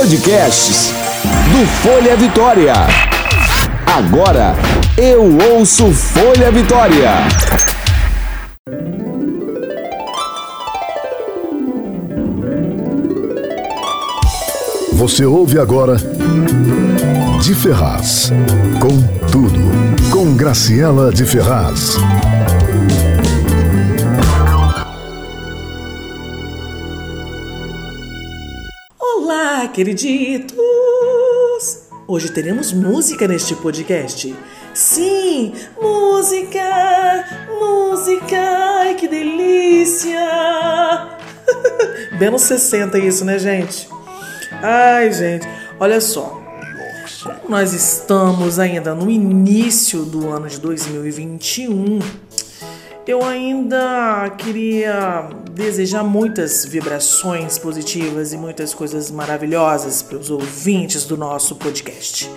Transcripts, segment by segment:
Podcasts do Folha Vitória. Agora eu ouço Folha Vitória. Você ouve agora de Ferraz. Com tudo. Com Graciela de Ferraz. Olá, queriditos! Hoje teremos música neste podcast. Sim, música! Música! Ai, que delícia! Bem nos 60 isso, né, gente? Ai, gente, olha só. Nós estamos ainda no início do ano de 2021. Eu ainda queria desejar muitas vibrações positivas e muitas coisas maravilhosas para os ouvintes do nosso podcast.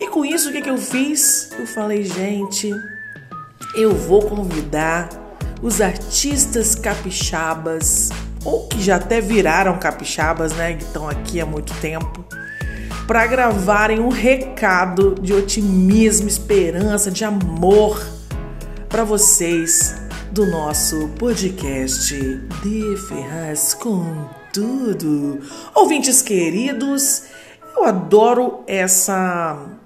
E com isso, o que, que eu fiz? Eu falei, gente, eu vou convidar os artistas capixabas, ou que já até viraram capixabas, né? Que estão aqui há muito tempo para gravarem um recado de otimismo, esperança, de amor para vocês do nosso podcast de Ferraz com tudo. Ouvintes queridos, eu adoro essa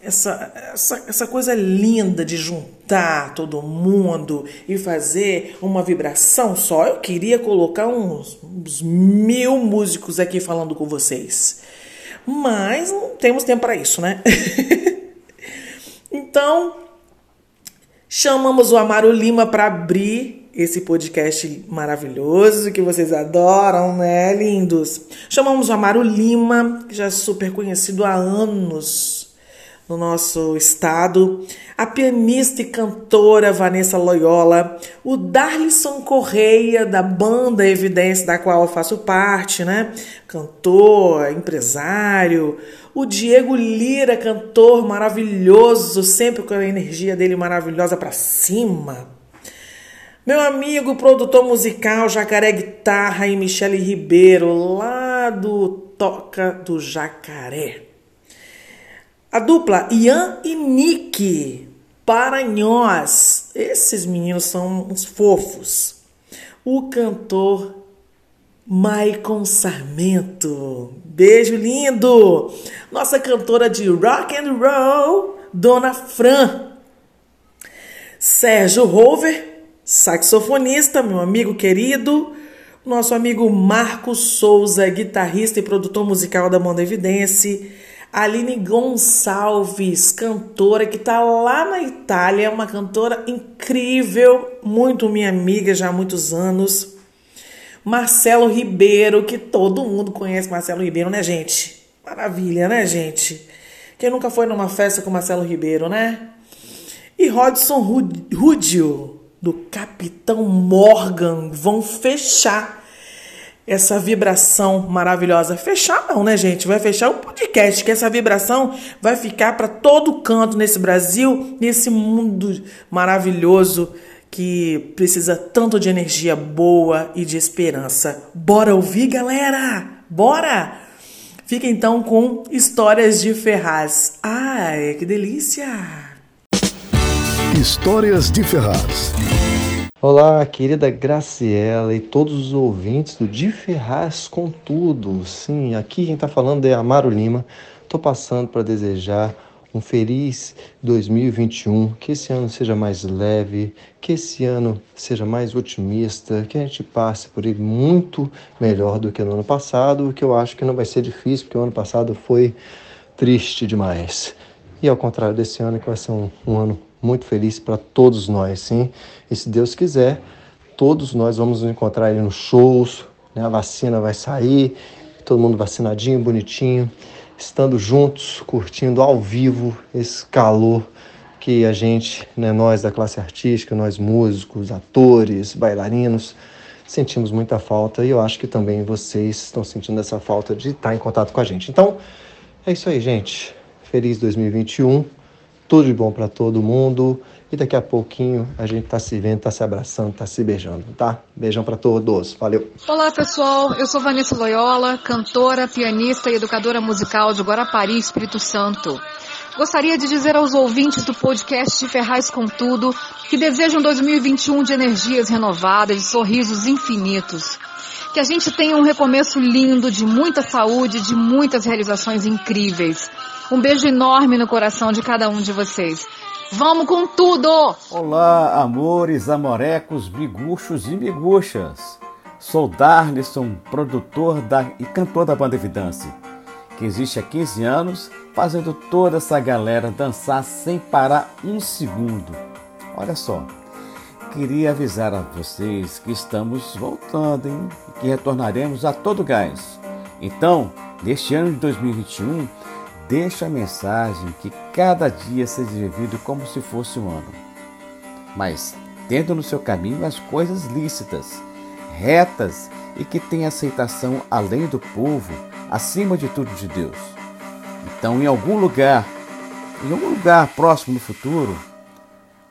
essa, essa, essa coisa linda de juntar todo mundo e fazer uma vibração só. Eu queria colocar uns, uns mil músicos aqui falando com vocês. Mas não temos tempo para isso, né? então, chamamos o Amaro Lima para abrir esse podcast maravilhoso que vocês adoram, né, lindos? Chamamos o Amaro Lima, que já é super conhecido há anos no nosso estado, a pianista e cantora Vanessa Loyola, o Darlison Correia, da banda Evidência, da qual eu faço parte, né? Cantor, empresário, o Diego Lira, cantor maravilhoso, sempre com a energia dele maravilhosa para cima. Meu amigo produtor musical Jacaré Guitarra e Michele Ribeiro, lá do Toca do Jacaré. A dupla Ian e Nick Paranhós. Esses meninos são uns fofos. O cantor Maicon Sarmento. Beijo lindo! Nossa cantora de rock and roll, Dona Fran. Sérgio Rover, saxofonista, meu amigo querido. Nosso amigo Marcos Souza, guitarrista e produtor musical da Manda Evidência Aline Gonçalves, cantora que está lá na Itália, é uma cantora incrível, muito minha amiga já há muitos anos. Marcelo Ribeiro, que todo mundo conhece Marcelo Ribeiro, né, gente? Maravilha, né, gente? Quem nunca foi numa festa com Marcelo Ribeiro, né? E Rodson Rúdio, do Capitão Morgan, vão fechar essa vibração maravilhosa. Fechar não, né, gente? Vai fechar o podcast, que essa vibração vai ficar para todo canto nesse Brasil, nesse mundo maravilhoso que precisa tanto de energia boa e de esperança. Bora ouvir, galera? Bora! Fica então com Histórias de Ferraz. Ai, que delícia! Histórias de Ferraz. Olá, querida Graciela e todos os ouvintes do De Ferraz com Tudo. Sim, aqui quem está falando é Amaro Lima. Estou passando para desejar um feliz 2021, que esse ano seja mais leve, que esse ano seja mais otimista, que a gente passe por ele muito melhor do que no ano passado, que eu acho que não vai ser difícil, porque o ano passado foi triste demais. E ao contrário desse ano, que vai ser um, um ano muito feliz para todos nós, sim. E se Deus quiser, todos nós vamos nos encontrar aí nos shows, né? a vacina vai sair, todo mundo vacinadinho, bonitinho, estando juntos, curtindo ao vivo esse calor que a gente, né, nós da classe artística, nós músicos, atores, bailarinos, sentimos muita falta e eu acho que também vocês estão sentindo essa falta de estar em contato com a gente. Então, é isso aí, gente. Feliz 2021 tudo de bom para todo mundo. E daqui a pouquinho a gente tá se vendo, tá se abraçando, tá se beijando, tá? Beijão para todos. Valeu. Olá, pessoal. Eu sou Vanessa Loyola, cantora, pianista e educadora musical de Guarapari, Espírito Santo. Gostaria de dizer aos ouvintes do podcast Ferraz com Tudo que desejam 2021 de energias renovadas, de sorrisos infinitos. Que a gente tenha um recomeço lindo, de muita saúde, de muitas realizações incríveis. Um beijo enorme no coração de cada um de vocês. Vamos com tudo! Olá, amores, amorecos, biguchos e biguchas. Sou Darlison, produtor da, e cantor da banda Evidência, que existe há 15 anos, fazendo toda essa galera dançar sem parar um segundo. Olha só, queria avisar a vocês que estamos voltando, hein? E que retornaremos a todo gás. Então, neste ano de 2021, deixa a mensagem que cada dia seja vivido como se fosse um ano. Mas tendo no seu caminho as coisas lícitas, retas e que tenham aceitação além do povo, acima de tudo de Deus. Então, em algum lugar, em algum lugar próximo no futuro,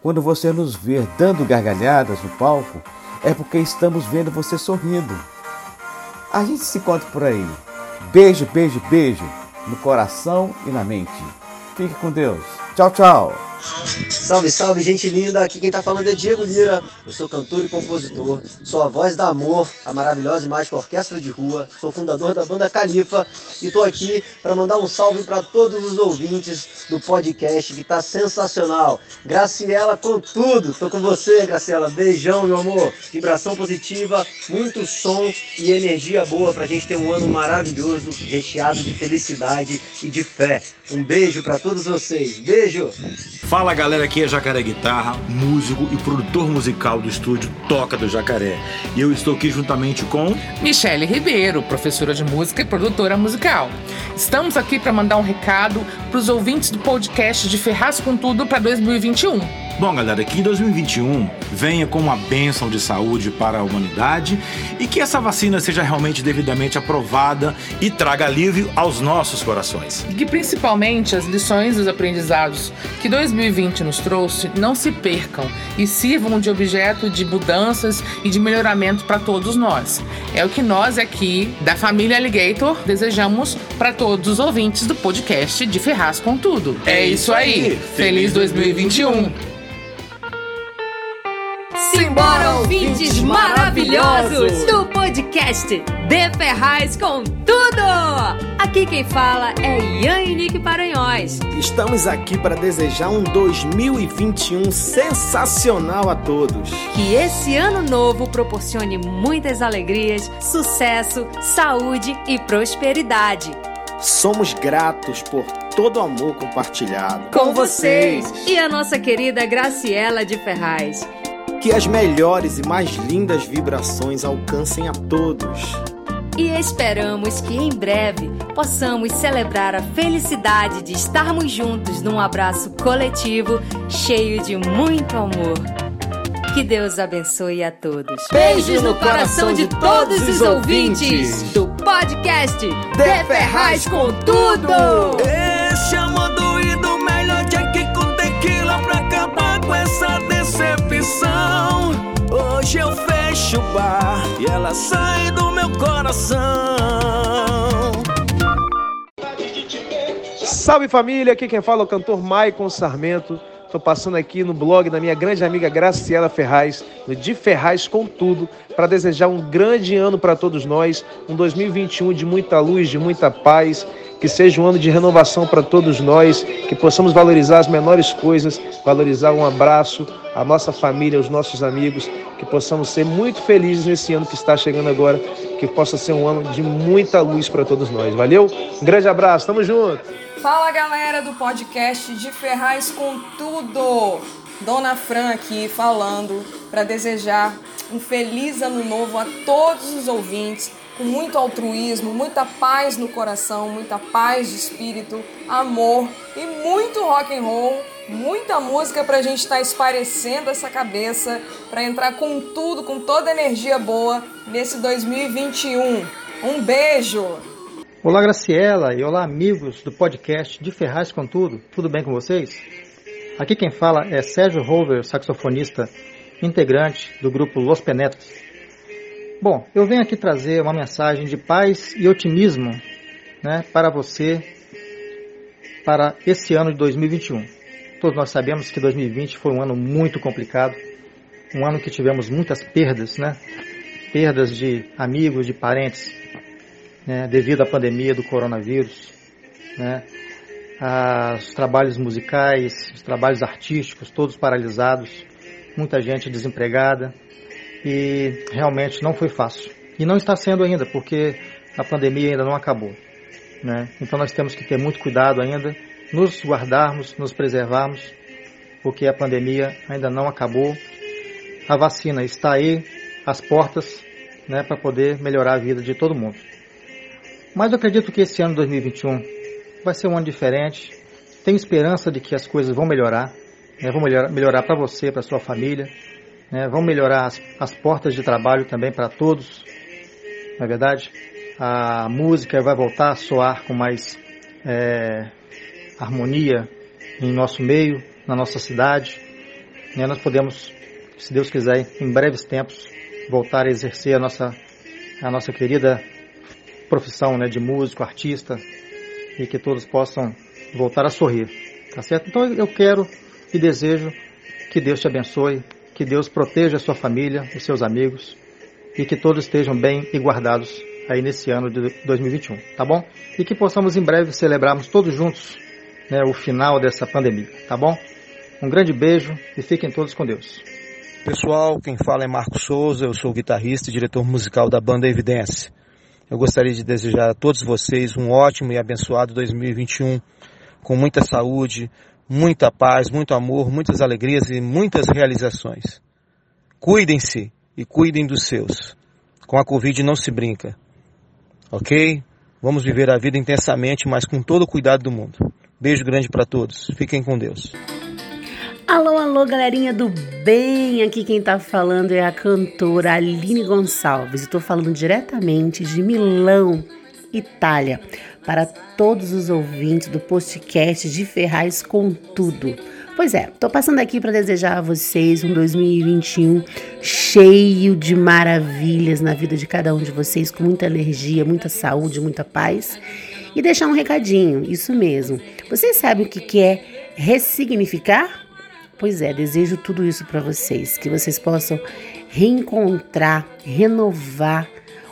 quando você nos ver dando gargalhadas no palco, é porque estamos vendo você sorrindo. A gente se encontra por aí. Beijo, beijo, beijo no coração e na mente. Fique com Deus. Tchau, tchau. Salve, salve, gente linda! Aqui quem tá falando é Diego Lira. Eu sou cantor e compositor, sou a voz da Amor, a maravilhosa e mágica orquestra de rua, sou fundador da banda Califa e tô aqui para mandar um salve para todos os ouvintes do podcast que tá sensacional. Graciela com tudo, tô com você, Graciela. Beijão, meu amor. Vibração positiva, muito som e energia boa pra gente ter um ano maravilhoso, recheado de felicidade e de fé. Um beijo para todos vocês. Beijo! Fala galera, aqui é Jacaré Guitarra, músico e produtor musical do estúdio Toca do Jacaré. E eu estou aqui juntamente com Michele Ribeiro, professora de música e produtora musical. Estamos aqui para mandar um recado para os ouvintes do podcast de Ferraz com Tudo para 2021. Bom, galera, que em 2021 venha com uma bênção de saúde para a humanidade e que essa vacina seja realmente devidamente aprovada e traga alívio aos nossos corações. E que principalmente as lições e os aprendizados que 2020 nos trouxe não se percam e sirvam de objeto de mudanças e de melhoramento para todos nós. É o que nós aqui da família Alligator desejamos para todos os ouvintes do podcast de Ferraz com Tudo. É isso aí. Feliz 2021. Simbora, ouvintes maravilhosos do podcast De Ferraz com tudo! Aqui quem fala é Ian Nick Paranhões. Estamos aqui para desejar um 2021 sensacional a todos. Que esse ano novo proporcione muitas alegrias, sucesso, saúde e prosperidade. Somos gratos por todo o amor compartilhado. Com vocês e a nossa querida Graciela de Ferraz. Que as melhores e mais lindas vibrações alcancem a todos. E esperamos que em breve possamos celebrar a felicidade de estarmos juntos num abraço coletivo cheio de muito amor. Que Deus abençoe a todos. Beijos no coração de todos os ouvintes do podcast De Ferraz com Tudo. Esse amor doído, melhor de aqui com tequila pra acabar com essa decepção. Hoje eu fecho o bar e ela sai do meu coração. Salve família, aqui quem fala é o cantor Maicon Sarmento. Estou passando aqui no blog da minha grande amiga Graciela Ferraz, De Ferraz com Tudo, para desejar um grande ano para todos nós, um 2021 de muita luz, de muita paz, que seja um ano de renovação para todos nós, que possamos valorizar as menores coisas, valorizar um abraço, a nossa família, os nossos amigos, que possamos ser muito felizes nesse ano que está chegando agora, que possa ser um ano de muita luz para todos nós. Valeu? Um grande abraço, tamo junto! Fala galera do podcast de Ferraz com Tudo! Dona Fran aqui falando para desejar um feliz ano novo a todos os ouvintes, com muito altruísmo, muita paz no coração, muita paz de espírito, amor e muito rock and roll, muita música para a gente estar tá esparecendo essa cabeça, para entrar com tudo, com toda energia boa nesse 2021. Um beijo! Olá, Graciela, e olá, amigos do podcast de Ferraz com Tudo. Tudo bem com vocês? Aqui quem fala é Sérgio Rover, saxofonista integrante do grupo Los Penetras. Bom, eu venho aqui trazer uma mensagem de paz e otimismo né, para você para esse ano de 2021. Todos nós sabemos que 2020 foi um ano muito complicado, um ano que tivemos muitas perdas, né? Perdas de amigos, de parentes, né, devido à pandemia do coronavírus, né? os trabalhos musicais, os trabalhos artísticos, todos paralisados, muita gente desempregada e realmente não foi fácil. E não está sendo ainda, porque a pandemia ainda não acabou. Né? Então nós temos que ter muito cuidado ainda, nos guardarmos, nos preservarmos, porque a pandemia ainda não acabou. A vacina está aí, às portas, né, para poder melhorar a vida de todo mundo. Mas eu acredito que esse ano 2021 vai ser um ano diferente. Tenho esperança de que as coisas vão melhorar, né, vão melhorar, melhorar para você, para sua família, né, vão melhorar as, as portas de trabalho também para todos. Na é verdade, a música vai voltar a soar com mais é, harmonia em nosso meio, na nossa cidade. Né, nós podemos, se Deus quiser, em breves tempos, voltar a exercer a nossa, a nossa querida profissão né, de músico, artista, e que todos possam voltar a sorrir, tá certo? Então eu quero e desejo que Deus te abençoe, que Deus proteja a sua família, os seus amigos e que todos estejam bem e guardados aí nesse ano de 2021, tá bom? E que possamos em breve celebrarmos todos juntos né, o final dessa pandemia, tá bom? Um grande beijo e fiquem todos com Deus. Pessoal, quem fala é Marco Souza, eu sou guitarrista e diretor musical da banda Evidência. Eu gostaria de desejar a todos vocês um ótimo e abençoado 2021, com muita saúde, muita paz, muito amor, muitas alegrias e muitas realizações. Cuidem-se e cuidem dos seus. Com a Covid não se brinca. Ok? Vamos viver a vida intensamente, mas com todo o cuidado do mundo. Beijo grande para todos. Fiquem com Deus. Alô, alô, galerinha do bem! Aqui quem tá falando é a cantora Aline Gonçalves. Estou falando diretamente de Milão, Itália, para todos os ouvintes do podcast de Ferraz com Tudo. Pois é, tô passando aqui para desejar a vocês um 2021 cheio de maravilhas na vida de cada um de vocês, com muita energia, muita saúde, muita paz. E deixar um recadinho, isso mesmo. Vocês sabem o que é ressignificar? Pois é, desejo tudo isso para vocês, que vocês possam reencontrar, renovar,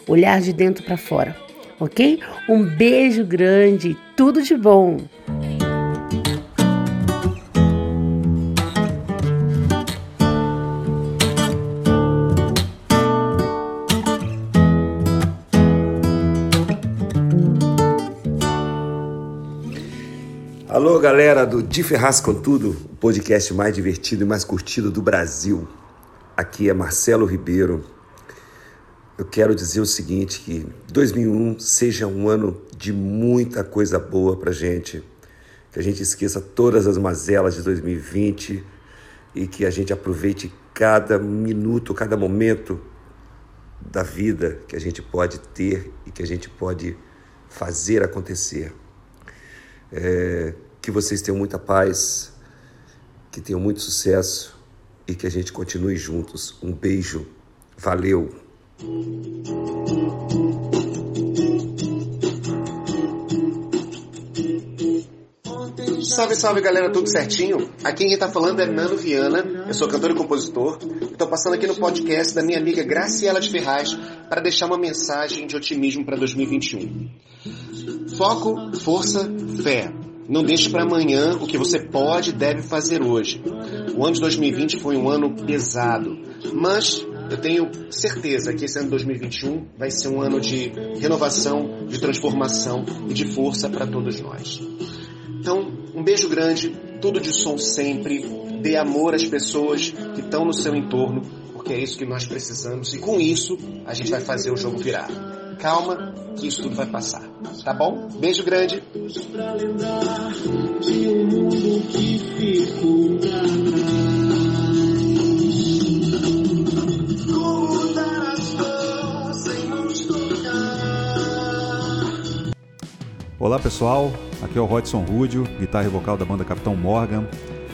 olhar de dentro para fora, ok? Um beijo grande, tudo de bom! Galera do De Ferraz com Tudo, o podcast mais divertido e mais curtido do Brasil. Aqui é Marcelo Ribeiro. Eu quero dizer o seguinte, que 2001 seja um ano de muita coisa boa pra gente. Que a gente esqueça todas as mazelas de 2020 e que a gente aproveite cada minuto, cada momento da vida que a gente pode ter e que a gente pode fazer acontecer. É, que vocês tenham muita paz, que tenham muito sucesso e que a gente continue juntos. Um beijo. Valeu. Salve, salve galera, tudo certinho? Aqui quem tá falando é Nando Viana, eu sou cantor e compositor. Estou passando aqui no podcast da minha amiga Graciela de Ferraz para deixar uma mensagem de otimismo para 2021. Foco, força, fé. Não deixe para amanhã o que você pode e deve fazer hoje. O ano de 2020 foi um ano pesado, mas eu tenho certeza que esse ano de 2021 vai ser um ano de renovação, de transformação e de força para todos nós. Então, um beijo grande, tudo de som sempre, dê amor às pessoas que estão no seu entorno, porque é isso que nós precisamos e com isso a gente vai fazer o jogo virar. Calma, que isso tudo vai passar. Tá bom? Beijo grande. Olá pessoal, aqui é o Rodson Rúdio, guitarra e vocal da banda Capitão Morgan.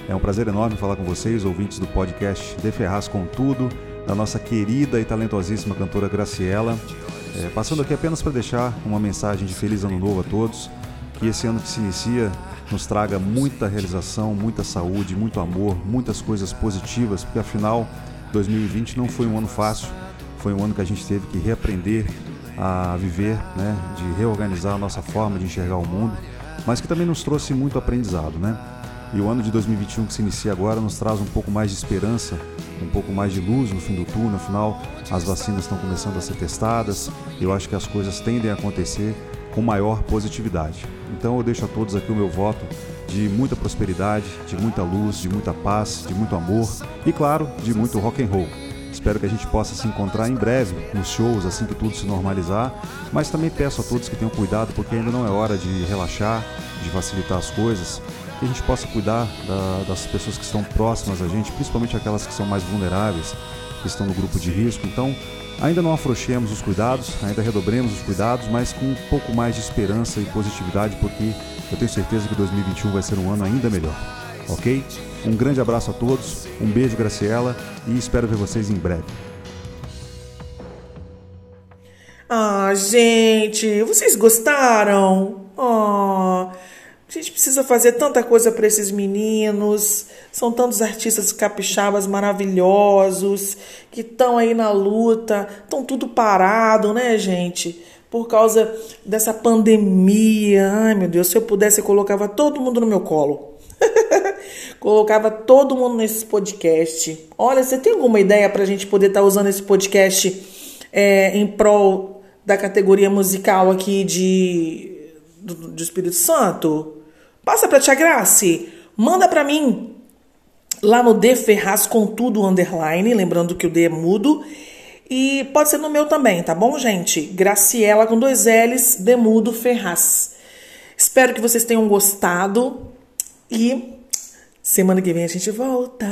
É um prazer enorme falar com vocês, ouvintes do podcast De Ferraz com Tudo, da nossa querida e talentosíssima cantora Graciela. É, passando aqui apenas para deixar uma mensagem de feliz ano novo a todos, que esse ano que se inicia nos traga muita realização, muita saúde, muito amor, muitas coisas positivas, porque afinal 2020 não foi um ano fácil, foi um ano que a gente teve que reaprender a viver, né, de reorganizar a nossa forma de enxergar o mundo, mas que também nos trouxe muito aprendizado, né? E o ano de 2021 que se inicia agora nos traz um pouco mais de esperança, um pouco mais de luz no fim do túnel. Afinal, as vacinas estão começando a ser testadas e eu acho que as coisas tendem a acontecer com maior positividade. Então eu deixo a todos aqui o meu voto de muita prosperidade, de muita luz, de muita paz, de muito amor e claro, de muito rock and roll. Espero que a gente possa se encontrar em breve nos shows assim que tudo se normalizar, mas também peço a todos que tenham cuidado porque ainda não é hora de relaxar, de facilitar as coisas que a gente possa cuidar da, das pessoas que estão próximas a gente, principalmente aquelas que são mais vulneráveis, que estão no grupo de risco. Então, ainda não afrouxemos os cuidados, ainda redobremos os cuidados, mas com um pouco mais de esperança e positividade, porque eu tenho certeza que 2021 vai ser um ano ainda melhor. Ok? Um grande abraço a todos, um beijo, Graciela, e espero ver vocês em breve. Ah, gente, vocês gostaram? Oh. A gente precisa fazer tanta coisa para esses meninos. São tantos artistas capixabas maravilhosos que estão aí na luta. Estão tudo parado, né, gente? Por causa dessa pandemia. Ai, meu Deus, se eu pudesse, eu colocava todo mundo no meu colo. colocava todo mundo nesse podcast. Olha, você tem alguma ideia para a gente poder estar tá usando esse podcast é, em prol da categoria musical aqui de do, do Espírito Santo? Passa para Tia Grace, manda para mim lá no D Ferraz com tudo underline, lembrando que o D é mudo. E pode ser no meu também, tá bom, gente? Graciela com dois L's, Demudo Ferraz. Espero que vocês tenham gostado e semana que vem a gente volta.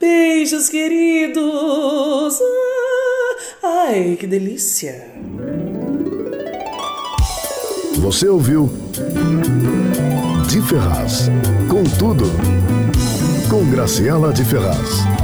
Beijos, queridos! Ah, ai, que delícia! Você ouviu? De Ferraz. Com tudo. Com Graciela de Ferraz.